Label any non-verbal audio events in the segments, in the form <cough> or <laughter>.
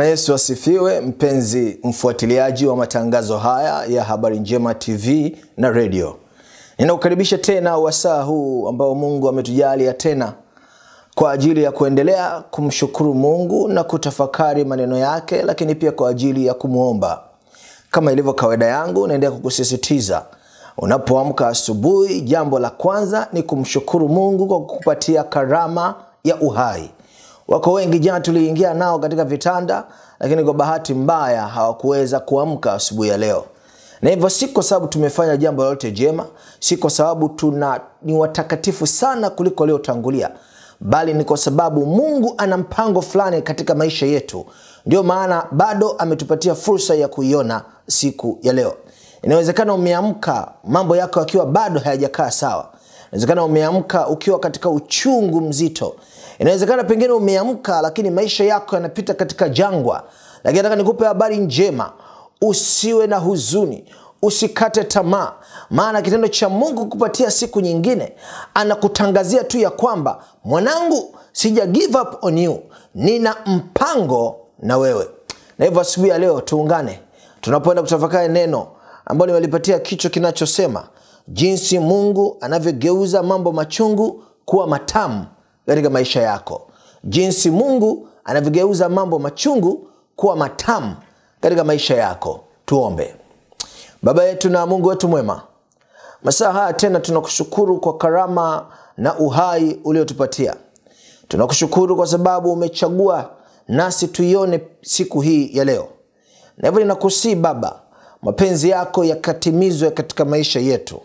Bwana Yesu asifiwe, mpenzi mfuatiliaji wa matangazo haya ya Habari Njema TV na redio. Ninakukaribisha tena wasaa huu ambao Mungu ametujalia tena kwa ajili ya kuendelea kumshukuru Mungu na kutafakari maneno yake, lakini pia kwa ajili ya kumwomba. Kama ilivyo kawaida yangu, naendelea kukusisitiza unapoamka asubuhi, jambo la kwanza ni kumshukuru Mungu kwa kukupatia karama ya uhai. Wako wengi jana tuliingia nao katika vitanda, lakini kwa bahati mbaya hawakuweza kuamka asubuhi ya leo, na hivyo si kwa sababu tumefanya jambo lolote jema, si kwa sababu tuna ni watakatifu sana kuliko waliotangulia, bali ni kwa sababu Mungu ana mpango fulani katika maisha yetu. Ndio maana bado ametupatia fursa ya kuiona siku ya leo. Inawezekana umeamka mambo yako yakiwa bado hayajakaa sawa. Inawezekana umeamka ukiwa katika uchungu mzito. Inawezekana pengine umeamka lakini maisha yako yanapita katika jangwa, lakini nataka nikupe habari njema. Usiwe na huzuni, usikate tamaa, maana kitendo cha Mungu kupatia siku nyingine, anakutangazia tu ya kwamba mwanangu, sija give up on you, nina mpango na wewe. Na hivyo asubuhi ya leo tuungane. Tunapoenda kutafakari neno ambalo nimelipatia kichwa kinachosema jinsi Mungu anavyogeuza mambo machungu kuwa matamu katika maisha yako, jinsi Mungu anavyogeuza mambo machungu kuwa matamu katika maisha yako. Tuombe. Baba yetu na Mungu wetu mwema, masaa haya tena tunakushukuru kwa karama na uhai uliotupatia. Tunakushukuru kwa sababu umechagua nasi tuione siku hii ya leo, na hivyo ninakusii Baba, mapenzi yako yakatimizwe katika maisha yetu,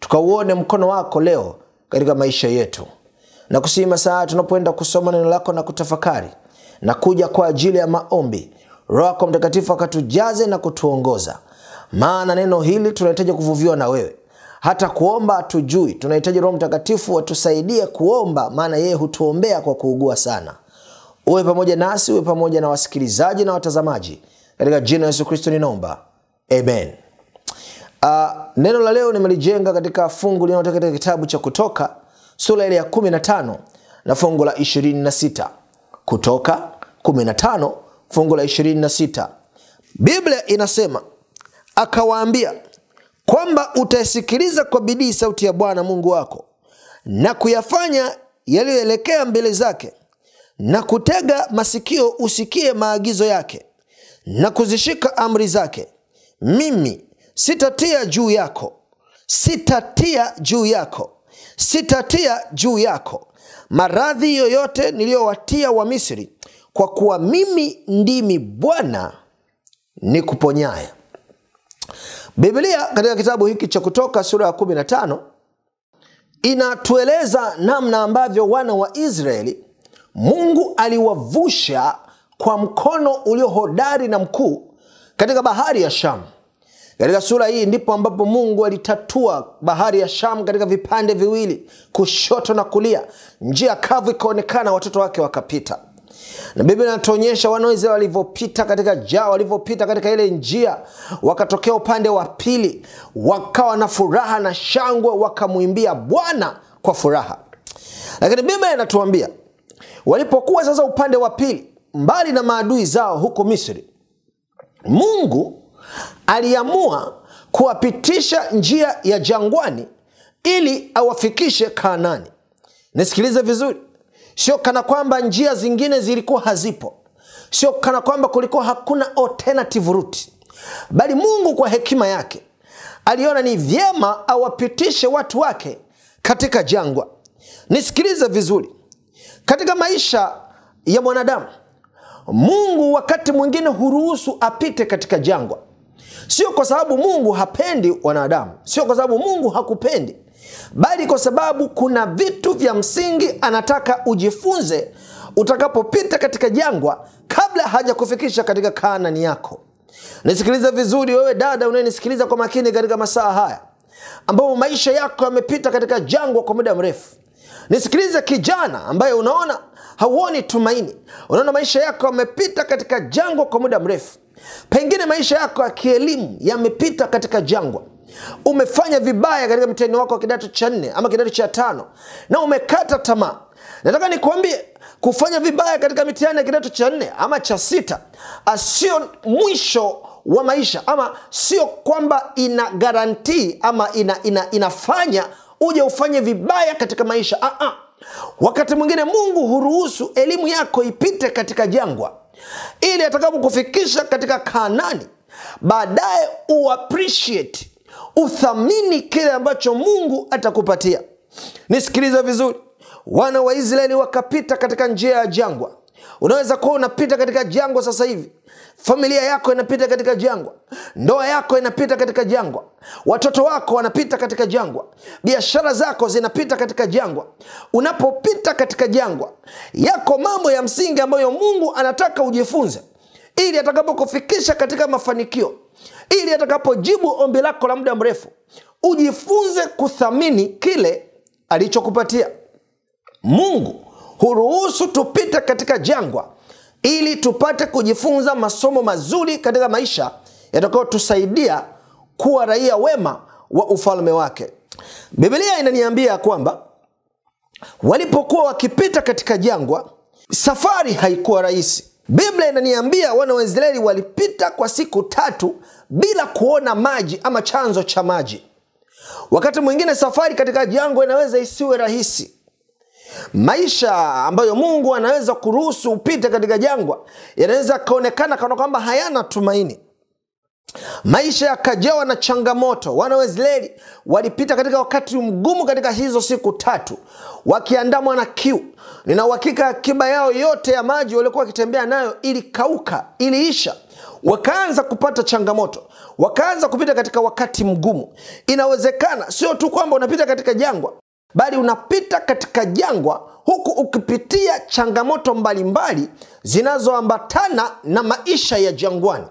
tukauone mkono wako leo katika maisha yetu na kusihi masaa tunapoenda kusoma neno lako na kutafakari na kuja kwa ajili ya maombi, Roho yako Mtakatifu akatujaze na kutuongoza, maana neno hili tunahitaji kuvuviwa na wewe. Hata kuomba hatujui, tunahitaji Roho Mtakatifu atusaidie kuomba, maana yeye hutuombea kwa kuugua sana. Uwe pamoja nasi, uwe pamoja na wasikilizaji na watazamaji, katika jina Yesu Kristo ninaomba, amen. Uh, neno la leo nimelijenga katika fungu linalotoka katika kitabu cha Kutoka sura ile ya 15 na fungu la 26. Kutoka 15 fungu la 26, Biblia inasema akawaambia kwamba utaisikiliza kwa bidii sauti ya Bwana Mungu wako na kuyafanya yaliyoelekea mbele zake na kutega masikio usikie maagizo yake na kuzishika amri zake. Mimi sitatia juu yako, sitatia juu yako sitatia juu yako maradhi yoyote niliyowatia wa Misri, kwa kuwa mimi ndimi Bwana ni kuponyaya Biblia katika kitabu hiki cha Kutoka sura ya 15 inatueleza namna ambavyo wana wa Israeli Mungu aliwavusha kwa mkono ulio hodari na mkuu katika bahari ya Shamu. Katika sura hii ndipo ambapo Mungu alitatua bahari ya Shamu katika vipande viwili, kushoto na kulia, njia kavu ikaonekana, watoto wake wakapita. Na Biblia inatuonyesha wana wa Israeli walivyopita katika jaa, walivyopita katika ile njia, wakatokea upande wa pili, wakawa na furaha na shangwe, wakamwimbia Bwana kwa furaha. Lakini Biblia inatuambia walipokuwa sasa upande wa pili, mbali na maadui zao huko Misri, Mungu aliamua kuwapitisha njia ya jangwani ili awafikishe Kanaani. Nisikilize vizuri, sio kana kwamba njia zingine zilikuwa hazipo, sio kana kwamba kulikuwa hakuna alternative route, bali Mungu kwa hekima yake aliona ni vyema awapitishe watu wake katika jangwa. Nisikilize vizuri, katika maisha ya mwanadamu Mungu wakati mwingine huruhusu apite katika jangwa, sio kwa sababu Mungu hapendi wanadamu, sio kwa sababu Mungu hakupendi, bali kwa sababu kuna vitu vya msingi anataka ujifunze utakapopita katika jangwa, kabla haja kufikisha katika kanani yako. Nisikilize vizuri, wewe dada unayenisikiliza kwa makini katika masaa haya, ambapo maisha yako yamepita katika jangwa kwa muda mrefu. Nisikilize kijana ambaye unaona hauoni tumaini, unaona maisha yako yamepita katika jangwa kwa muda mrefu. Pengine maisha yako ya kielimu yamepita katika jangwa. Umefanya vibaya katika mtihani wako wa kidato cha nne ama kidato cha tano, na umekata tamaa. nataka nikuambie kufanya vibaya katika mitihani ya kidato cha nne ama cha sita sio mwisho wa maisha ama sio kwamba ina garantii ama ina, ina, inafanya uje ufanye vibaya katika maisha Aa, wakati mwingine mungu huruhusu elimu yako ipite katika jangwa ili atakapokufikisha katika kanani baadaye uappreciate uthamini kile ambacho mungu atakupatia. Nisikilize vizuri. Wana wa israeli wakapita katika njia ya jangwa. Unaweza kuwa unapita katika jangwa sasa hivi familia yako inapita katika jangwa. Ndoa yako inapita katika jangwa. Watoto wako wanapita katika jangwa. Biashara zako zinapita katika jangwa. Unapopita katika jangwa yako mambo ya msingi ambayo mungu anataka ujifunze. Ili atakapokufikisha katika mafanikio ili atakapojibu ombi lako la muda mrefu ujifunze kuthamini kile alichokupatia. Mungu huruhusu tupite katika jangwa ili tupate kujifunza masomo mazuri katika maisha yatakayotusaidia kuwa raia wema wa ufalme wake. Biblia inaniambia kwamba walipokuwa wakipita katika jangwa safari haikuwa rahisi. Biblia inaniambia wana wa israeli walipita kwa siku tatu bila kuona maji ama chanzo cha maji. Wakati mwingine safari katika jangwa inaweza isiwe rahisi maisha ambayo mungu anaweza kuruhusu upite katika jangwa yanaweza akaonekana kana kwamba hayana tumaini. Maisha yakajawa na changamoto. Wana wa israeli walipita katika wakati mgumu katika hizo siku tatu wakiandamwa na kiu. Nina uhakika akiba yao yote ya maji waliokuwa wakitembea nayo ilikauka iliisha. Wakaanza kupata changamoto. Wakaanza kupita katika wakati mgumu. Inawezekana sio tu kwamba unapita katika jangwa bali unapita katika jangwa huku ukipitia changamoto mbalimbali zinazoambatana na maisha ya jangwani.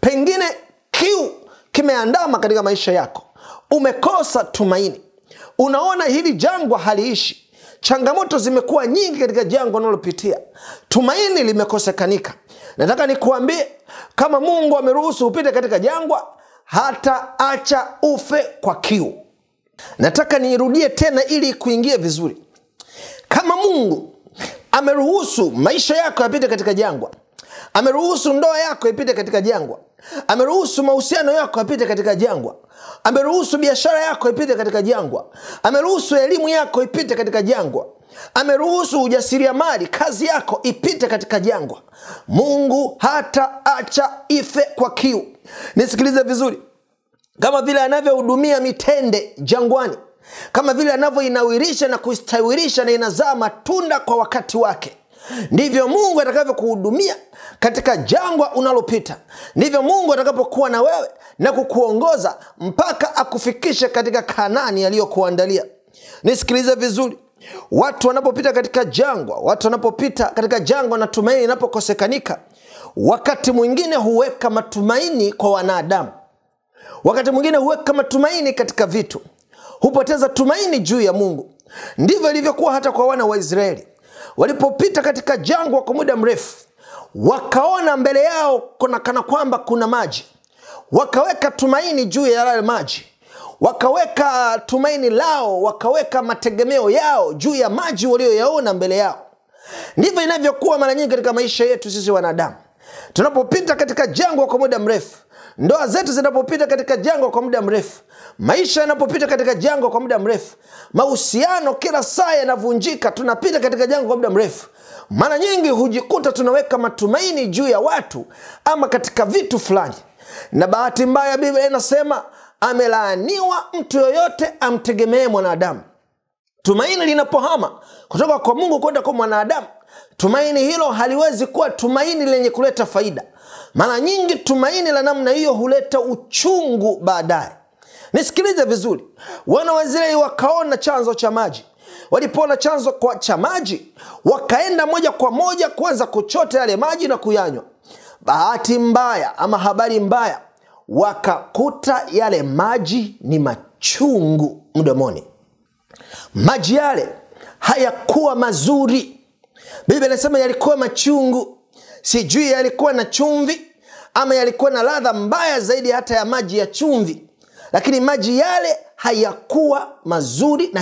Pengine kiu kimeandama katika maisha yako. Umekosa tumaini. Unaona hili jangwa haliishi. Changamoto zimekuwa nyingi katika jangwa unalopitia. Tumaini limekosekanika nataka nikuambie kama mungu ameruhusu upite katika jangwa hata acha ufe kwa kiu nataka niirudie tena ili kuingia vizuri. Kama mungu ameruhusu maisha yako yapite katika jangwa ameruhusu ndoa yako ipite katika jangwa ameruhusu mahusiano yako yapite katika jangwa ameruhusu biashara yako ipite katika jangwa ameruhusu elimu yako ipite katika jangwa ameruhusu ujasiriamali kazi yako ipite katika jangwa mungu hata acha ife kwa kiu. Nisikilize vizuri kama vile anavyohudumia mitende jangwani. Kama vile anavyoinawirisha na kuistawirisha na inazaa matunda kwa wakati wake. Ndivyo mungu atakavyokuhudumia katika jangwa unalopita. Ndivyo mungu atakapokuwa na wewe na kukuongoza mpaka akufikishe katika kanani aliyokuandalia. Nisikilize vizuri. Watu wanapopita katika jangwa watu wanapopita katika jangwa na tumaini inapokosekanika wakati mwingine huweka matumaini kwa wanadamu wakati mwingine huweka matumaini katika vitu. Hupoteza tumaini juu ya mungu. Ndivyo ilivyokuwa hata kwa wana wa israeli. Walipopita katika jangwa kwa muda mrefu wakaona mbele yao kuna kana kwamba kuna maji. Wakaweka tumaini juu ya yale maji. Wakaweka tumaini lao wakaweka mategemeo yao juu ya maji walioyaona mbele yao. Ndivyo inavyokuwa mara nyingi katika maisha yetu sisi wanadamu. Tunapopita katika jangwa kwa muda mrefu ndoa zetu zinapopita katika jangwa kwa muda mrefu maisha yanapopita katika jangwa kwa muda mrefu mahusiano kila saa yanavunjika tunapita katika jangwa kwa muda mrefu. Mara nyingi hujikuta tunaweka matumaini juu ya watu ama katika vitu fulani. Na bahati mbaya biblia inasema amelaaniwa mtu yoyote amtegemee mwanadamu. Tumaini linapohama kutoka kwa mungu kwenda kwa mwanadamu tumaini hilo haliwezi kuwa tumaini lenye kuleta faida mara nyingi tumaini la namna hiyo huleta uchungu baadaye. Nisikilize vizuri. Wana wa israeli wakaona chanzo cha maji. Walipoona chanzo kwa cha maji wakaenda moja kwa moja kuanza kuchota yale maji na kuyanywa. Bahati mbaya ama habari mbaya wakakuta yale maji ni machungu mdomoni. Maji yale hayakuwa mazuri. Biblia inasema yalikuwa machungu sijui yalikuwa na chumvi ama yalikuwa na ladha mbaya zaidi hata ya maji ya chumvi. Lakini maji yale hayakuwa mazuri na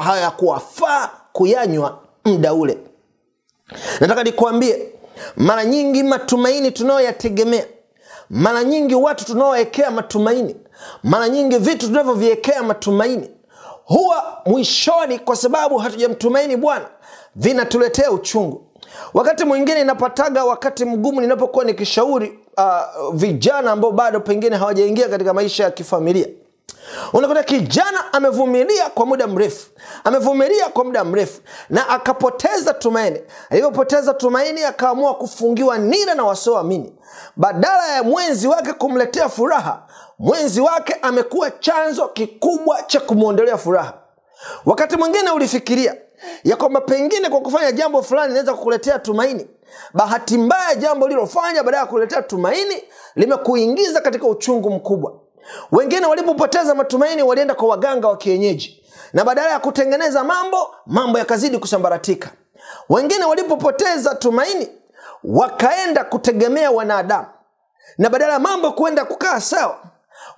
hayakuwafaa kuyanywa mda ule. Nataka nikuambie mara nyingi matumaini tunayoyategemea mara nyingi watu tunaowekea matumaini mara nyingi vitu tunavyoviwekea matumaini huwa mwishoni kwa sababu hatujamtumaini bwana vinatuletea uchungu wakati mwingine inapataga wakati mgumu ninapokuwa nikishauri uh, vijana ambao bado pengine hawajaingia katika maisha ya kifamilia. Unakuta kijana amevumilia kwa muda mrefu amevumilia kwa muda mrefu na akapoteza tumaini. Alivyopoteza tumaini akaamua kufungiwa nira na wasioamini. Badala ya mwenzi wake kumletea furaha mwenzi wake amekuwa chanzo kikubwa cha kumwondolea furaha. Wakati mwingine ulifikiria ya kwamba pengine kwa kufanya jambo fulani inaweza kukuletea tumaini. Bahati mbaya jambo lilofanya baada ya kuletea tumaini limekuingiza katika uchungu mkubwa. Wengine walipopoteza matumaini walienda kwa waganga wa kienyeji na badala ya kutengeneza mambo mambo yakazidi kusambaratika. Wengine walipopoteza tumaini wakaenda kutegemea wanadamu na badala ya mambo kuenda kukaa sawa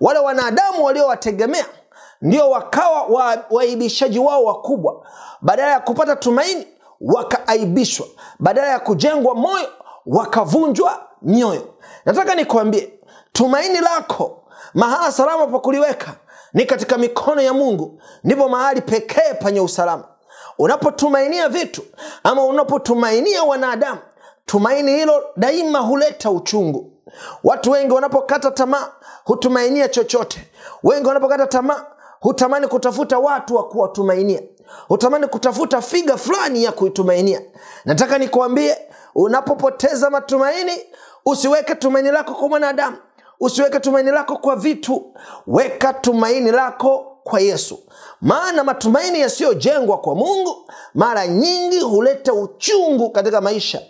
wale wanadamu waliowategemea ndio wakawa wa, waibishaji wao wakubwa. Badala ya kupata tumaini wakaaibishwa. Badala ya kujengwa moyo wakavunjwa mioyo. Nataka nikuambie tumaini lako mahala salama pa kuliweka ni katika mikono ya mungu. Ndipo mahali pekee penye usalama. Unapotumainia vitu ama unapotumainia wanadamu tumaini hilo daima huleta uchungu. Watu wengi wanapokata tamaa hutumainia chochote. Wengi wanapokata tamaa hutamani kutafuta watu wa kuwatumainia. Hutamani kutafuta figa fulani ya kuitumainia. Nataka nikuambie unapopoteza matumaini usiweke tumaini lako kwa mwanadamu. Usiweke tumaini lako kwa vitu. Weka tumaini lako kwa yesu. Maana matumaini yasiyojengwa kwa mungu mara nyingi huleta uchungu katika maisha.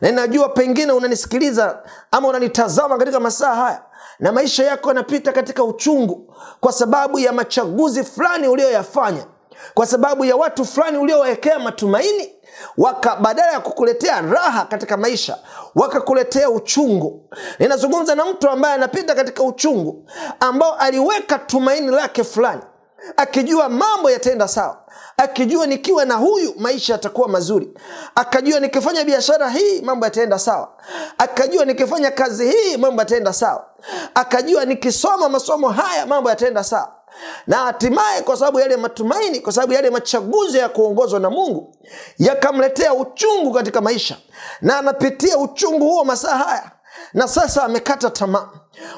Na ninajua pengine unanisikiliza ama unanitazama katika masaa haya na maisha yako yanapita katika uchungu kwa sababu ya machaguzi fulani ulioyafanya kwa sababu ya watu fulani uliowekea matumaini waka badala ya kukuletea raha katika maisha wakakuletea uchungu. Ninazungumza na mtu ambaye anapita katika uchungu ambao aliweka tumaini lake fulani akijua mambo yataenda sawa akijua nikiwa na huyu maisha yatakuwa mazuri. Akajua nikifanya biashara hii mambo yataenda sawa. Akajua nikifanya kazi hii mambo yataenda sawa. Akajua nikisoma masomo haya mambo yataenda sawa. Na hatimaye kwa sababu yale matumaini kwa sababu yale machaguzi ya kuongozwa na mungu yakamletea uchungu katika maisha. Na anapitia uchungu huo masaa haya na sasa amekata tamaa.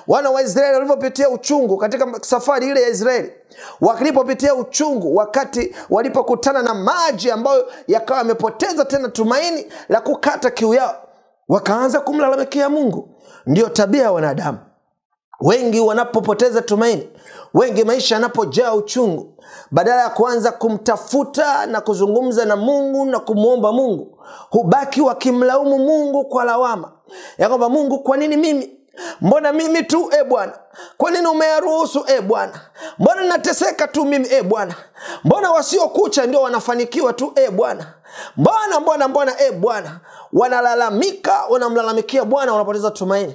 Wana wa israeli walivyopitia uchungu katika safari ile ya israeli walipopitia uchungu wakati walipokutana na maji ambayo yakawa yamepoteza tena tumaini la kukata kiu yao wakaanza kumlalamikia mungu. Ndiyo tabia ya wanadamu. Wengi wanapopoteza tumaini wengi maisha yanapojaa uchungu. Badala ya kuanza kumtafuta na kuzungumza na mungu na kumwomba mungu hubaki wakimlaumu mungu kwa lawama ya kwamba mungu kwa nini mimi? Mbona mimi tu e bwana? Kwa nini umeyaruhusu e bwana? Mbona nateseka tu mimi e bwana? Mbona wasiokucha ndio wanafanikiwa tu e bwana? Mbona mbona mbona e bwana? Wanalalamika wanamlalamikia bwana wanapoteza tumaini.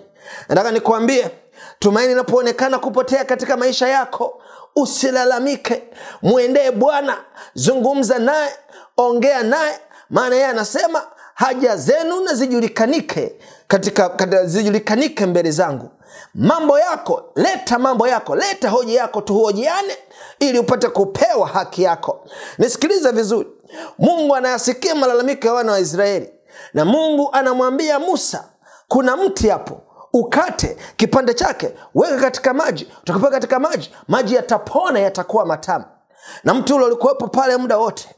Nataka nikuambie tumaini inapoonekana kupotea katika maisha yako usilalamike. Mwendee bwana zungumza naye ongea naye. Maana yeye anasema haja zenu na zijulikanike katika, katika zijulikanike mbele zangu. Mambo yako leta mambo yako leta hoja yako tuhojiane ili upate kupewa haki yako. Nisikilize vizuri. Mungu anayasikia malalamiko ya wana wa israeli na mungu anamwambia musa kuna mti hapo ukate kipande chake weka katika maji utakapoweka katika maji maji yatapona yatakuwa matamu. Na mti ule ulikuwepo pale muda wote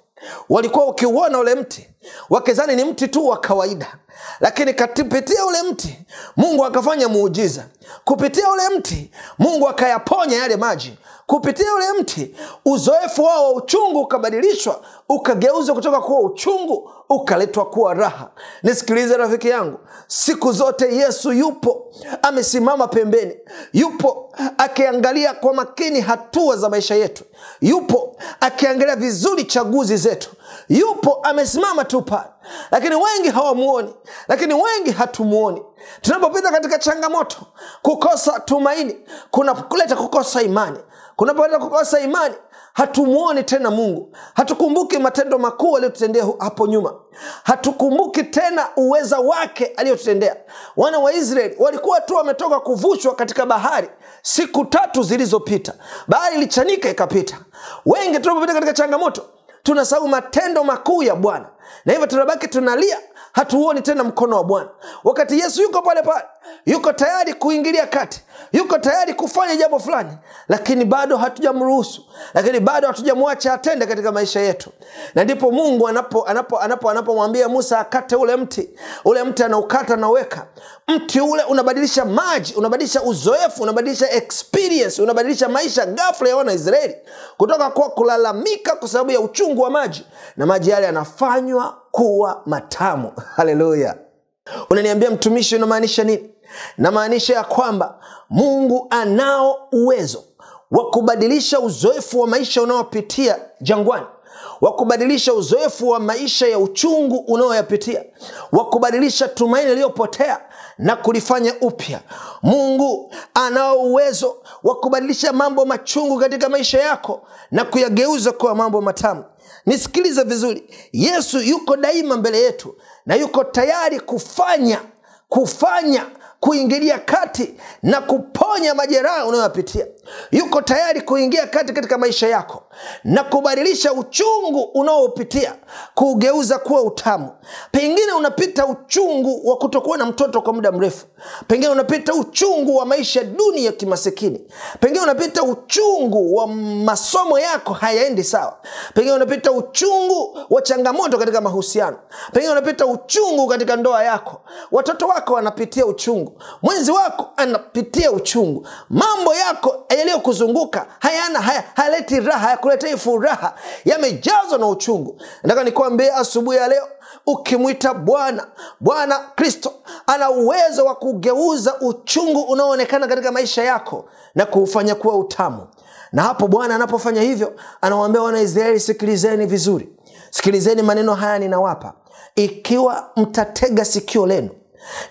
walikuwa wakiuona ule mti. Wakizani ni mti tu wa kawaida. Lakini kupitia ule mti mungu akafanya muujiza. Kupitia ule mti mungu akayaponya yale maji kupitia ule mti uzoefu wao wa uchungu ukabadilishwa ukageuzwa kutoka kuwa uchungu ukaletwa kuwa raha. Nisikilize rafiki yangu siku zote yesu yupo amesimama pembeni yupo akiangalia kwa makini hatua za maisha yetu yupo akiangalia vizuri chaguzi zetu yupo amesimama tu pale. Lakini wengi hawamuoni lakini wengi hatumuoni. Tunapopita katika changamoto kukosa tumaini kuna kuleta kukosa imani kunapoleta kukosa imani hatumwoni tena mungu. Hatukumbuki matendo makuu aliyotutendea hapo nyuma. Hatukumbuki tena uweza wake aliyotutendea. Wana wa israeli walikuwa tu wametoka kuvushwa katika bahari siku tatu zilizopita bahari ilichanika ikapita. Wengi tunapopita katika changamoto tunasahau matendo makuu ya bwana. Na hivyo tunabaki tunalia hatuoni tena mkono wa bwana. Wakati yesu yuko pale pale yuko tayari kuingilia kati. Yuko tayari kufanya jambo fulani. Lakini bado hatujamruhusu. Lakini bado hatujamwacha atende katika maisha yetu. Na ndipo mungu anapomwambia anapo, anapo, anapo musa akate ule mti. Ule mti anaukata anaweka mti ule unabadilisha maji unabadilisha uzoefu unabadilisha experience unabadilisha maisha gafla ya wanaisraeli kutoka kwa kulalamika kwa sababu ya uchungu wa maji. Na maji yale yanafanywa kuwa matamu. <laughs> Haleluya. Unaniambia mtumishi unamaanisha nini namaanisha ya kwamba mungu anao uwezo wa kubadilisha uzoefu wa maisha unaopitia jangwani wa kubadilisha uzoefu wa maisha ya uchungu unaoyapitia wa kubadilisha tumaini iliyopotea na kulifanya upya. Mungu anao uwezo wa kubadilisha mambo machungu katika maisha yako na kuyageuza kuwa mambo matamu. Nisikilize vizuri. Yesu yuko daima mbele yetu na yuko tayari kufanya kufanya kuingilia kati na kuponya majeraha unayoyapitia. Yuko tayari kuingia kati katika maisha yako na kubadilisha uchungu unaopitia kuugeuza kuwa utamu. Pengine unapita uchungu wa kutokuwa na mtoto kwa muda mrefu. Pengine unapita uchungu wa maisha duni ya kimasikini. Pengine unapita uchungu wa masomo yako hayaendi sawa. Pengine unapita uchungu wa changamoto katika mahusiano. Pengine unapita uchungu katika ndoa yako. Watoto wako wanapitia uchungu mwenzi wako anapitia uchungu. Mambo yako yaliyokuzunguka hayana haya, hayaleti raha yakuletei furaha. Yamejazwa na uchungu. Nataka nikwambie asubuhi ya leo ukimwita bwana bwana kristo ana uwezo wa kugeuza uchungu unaoonekana katika maisha yako na kuufanya kuwa utamu. Na hapo bwana anapofanya hivyo anawaambia wanaisraeli sikilizeni vizuri. Sikilizeni maneno haya ninawapa. Ikiwa mtatega sikio lenu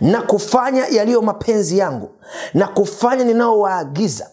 na kufanya yaliyo mapenzi yangu na kufanya ninaowaagiza.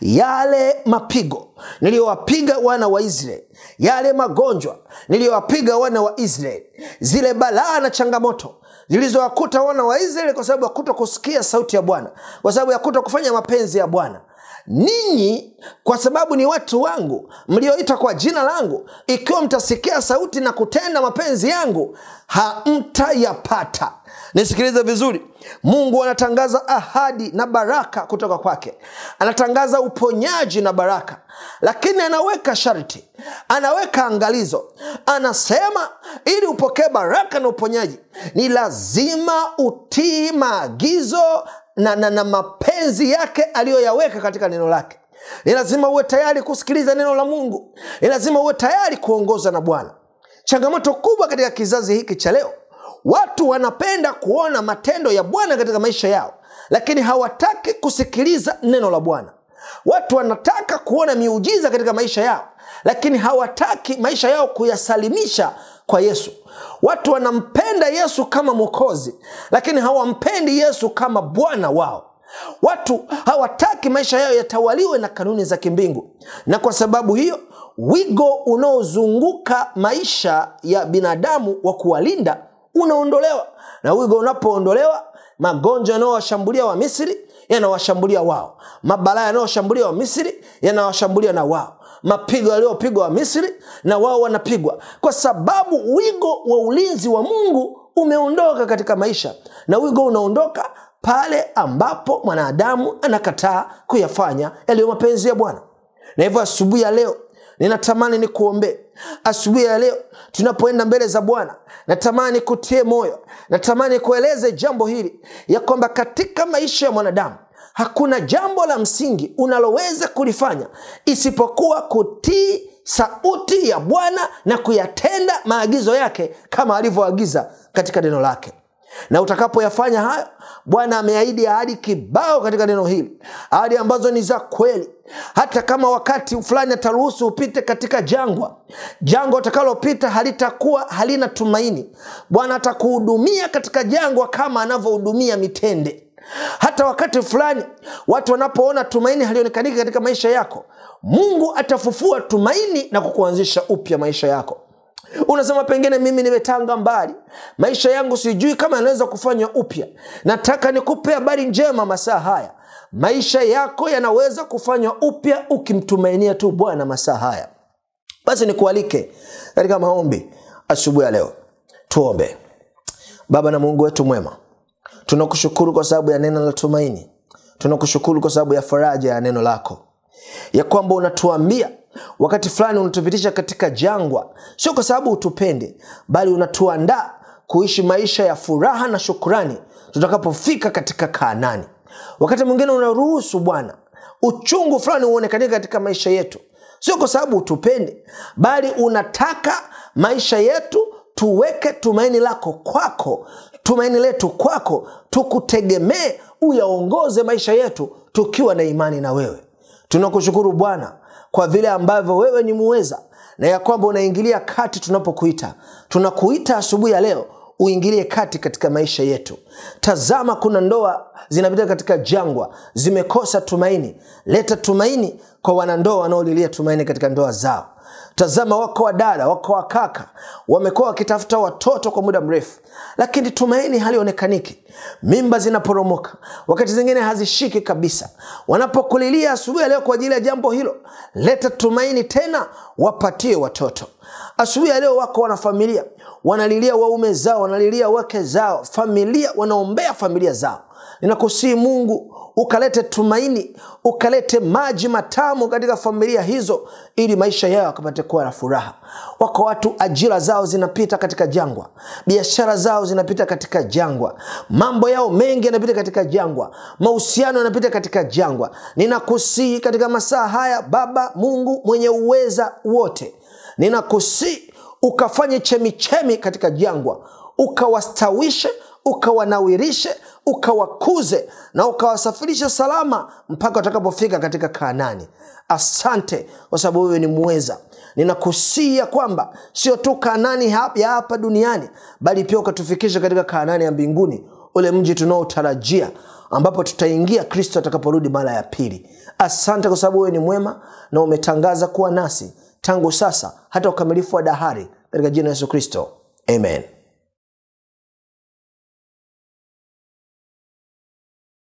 Yale mapigo niliyowapiga wana wa israeli yale magonjwa niliyowapiga wana wa israeli zile balaa na changamoto zilizowakuta wana wa israeli kwa sababu ya kuto kusikia sauti ya bwana kwa sababu ya kuto kufanya mapenzi ya bwana ninyi kwa sababu ni watu wangu mlioita kwa jina langu ikiwa mtasikia sauti na kutenda mapenzi yangu hamtayapata. Nisikilize vizuri. Mungu anatangaza ahadi na baraka kutoka kwake. Anatangaza uponyaji na baraka. Lakini anaweka sharti. Anaweka angalizo. Anasema ili upokee baraka na uponyaji ni lazima utii maagizo na, na, na mapenzi yake aliyoyaweka katika neno lake. Ni lazima uwe tayari kusikiliza neno la mungu. Ni lazima uwe tayari kuongoza na bwana. Changamoto kubwa katika kizazi hiki cha leo watu wanapenda kuona matendo ya bwana katika maisha yao lakini hawataki kusikiliza neno la bwana. Watu wanataka kuona miujiza katika maisha yao lakini hawataki maisha yao kuyasalimisha kwa yesu watu wanampenda yesu kama mwokozi lakini hawampendi yesu kama bwana wao. Watu hawataki maisha yao yatawaliwe na kanuni za kimbingu. Na kwa sababu hiyo wigo unaozunguka maisha ya binadamu wa kuwalinda unaondolewa. Na wigo unapoondolewa magonjwa yanayowashambulia wa misri yanawashambulia wao. Mabalaa yanayoshambulia wa misri yanawashambulia na wao mapigo yaliyopigwa wa misri na wao wanapigwa. Kwa sababu wigo wa ulinzi wa mungu umeondoka katika maisha na wigo unaondoka pale ambapo mwanadamu anakataa kuyafanya yaliyo mapenzi ya bwana. Na hivyo asubuhi ya leo ninatamani ni kuombee asubuhi ya leo tunapoenda mbele za bwana natamani kutie moyo natamani kueleze jambo hili ya kwamba katika maisha ya mwanadamu hakuna jambo la msingi unaloweza kulifanya isipokuwa kutii sauti ya bwana na kuyatenda maagizo yake kama alivyoagiza katika neno lake. Na utakapoyafanya hayo bwana ameahidi ahadi kibao katika neno hili ahadi ambazo ni za kweli. Hata kama wakati fulani ataruhusu upite katika jangwa jangwa utakalopita halitakuwa halina tumaini. Bwana atakuhudumia katika jangwa kama anavyohudumia mitende hata wakati fulani watu wanapoona tumaini halionekaniki katika maisha yako mungu atafufua tumaini na kukuanzisha upya maisha yako. Unasema pengine mimi nimetanga mbali maisha yangu sijui kama yanaweza kufanywa upya. Nataka nikupe habari njema masaa haya. Maisha yako yanaweza kufanywa upya ukimtumainia tu bwana masaa haya. Basi nikualike katika maombi asubuhi ya leo. Tuombe. Baba na mungu wetu mwema tunakushukuru kwa sababu ya neno la tumaini. Tunakushukuru kwa sababu ya faraja ya neno lako. Ya kwamba unatuambia wakati fulani unatupitisha katika jangwa. Sio kwa sababu utupende bali unatuandaa kuishi maisha ya furaha na shukurani tutakapofika katika kaanani. Wakati mwingine unaruhusu bwana uchungu fulani uonekanika katika maisha yetu. Sio kwa sababu utupende bali unataka maisha yetu tuweke tumaini lako kwako tumaini letu kwako tukutegemee uyaongoze maisha yetu tukiwa na imani na wewe. Tunakushukuru bwana kwa vile ambavyo wewe ni muweza na ya kwamba unaingilia kati tunapokuita. Tunakuita asubuhi ya leo uingilie kati katika maisha yetu. Tazama kuna ndoa zinapita katika jangwa zimekosa tumaini. Leta tumaini kwa wanandoa wanaolilia tumaini katika ndoa zao tazama wako wadada wako wakaka wamekuwa wakitafuta watoto kwa muda mrefu lakini tumaini halionekaniki mimba zinaporomoka wakati zingine hazishiki kabisa. Wanapokulilia asubuhi leo kwa ajili ya jambo hilo leta tumaini tena wapatie watoto. Asubuhi ya leo wako wanafamilia wanalilia waume zao wanalilia wake zao familia wanaombea familia zao ninakusii mungu ukalete tumaini ukalete maji matamu katika familia hizo ili maisha yao yakapate kuwa na furaha. Wako watu ajira zao zinapita katika jangwa biashara zao zinapita katika jangwa mambo yao mengi yanapita katika jangwa mahusiano yanapita katika jangwa. Ninakusii katika masaa haya baba mungu mwenye uweza wote ninakusii ukafanye chemichemi katika jangwa ukawastawishe ukawanawirishe ukawakuze na ukawasafirisha salama mpaka watakapofika katika kaanani. Asante kwa sababu wewe ni muweza ninakusia kwamba sio tu kaanani ya hapa duniani bali pia ukatufikisha katika kaanani ya mbinguni ule mji tunaotarajia ambapo tutaingia kristo atakaporudi mara ya pili. Asante kwa sababu wewe ni mwema na umetangaza kuwa nasi tangu sasa hata ukamilifu wa dahari katika jina yesu kristo. Amen